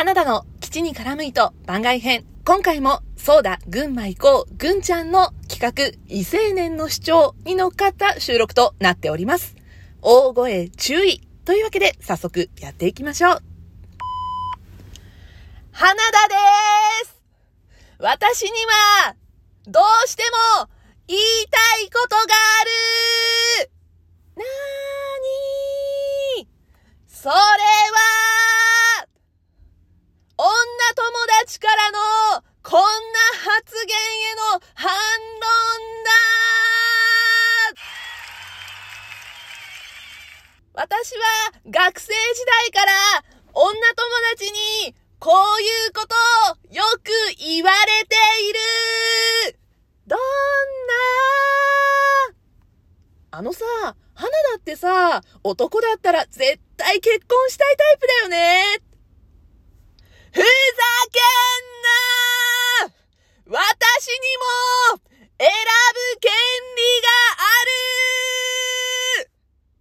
花田の基地に絡む糸番外編。今回も、そうだ、群馬行こう、ぐんちゃんの企画、異青年の主張に乗っかった収録となっております。大声注意というわけで、早速やっていきましょう。花田です私には、どうしても、言いたいことがあるなーにそれは、女友達からのこんな発言への反論だ。私は学生時代から女友達にこういうことをよく言われている。どんな？あのさ、花だってさ、男だったら絶対結婚したいタイプだよね。けんな私にも、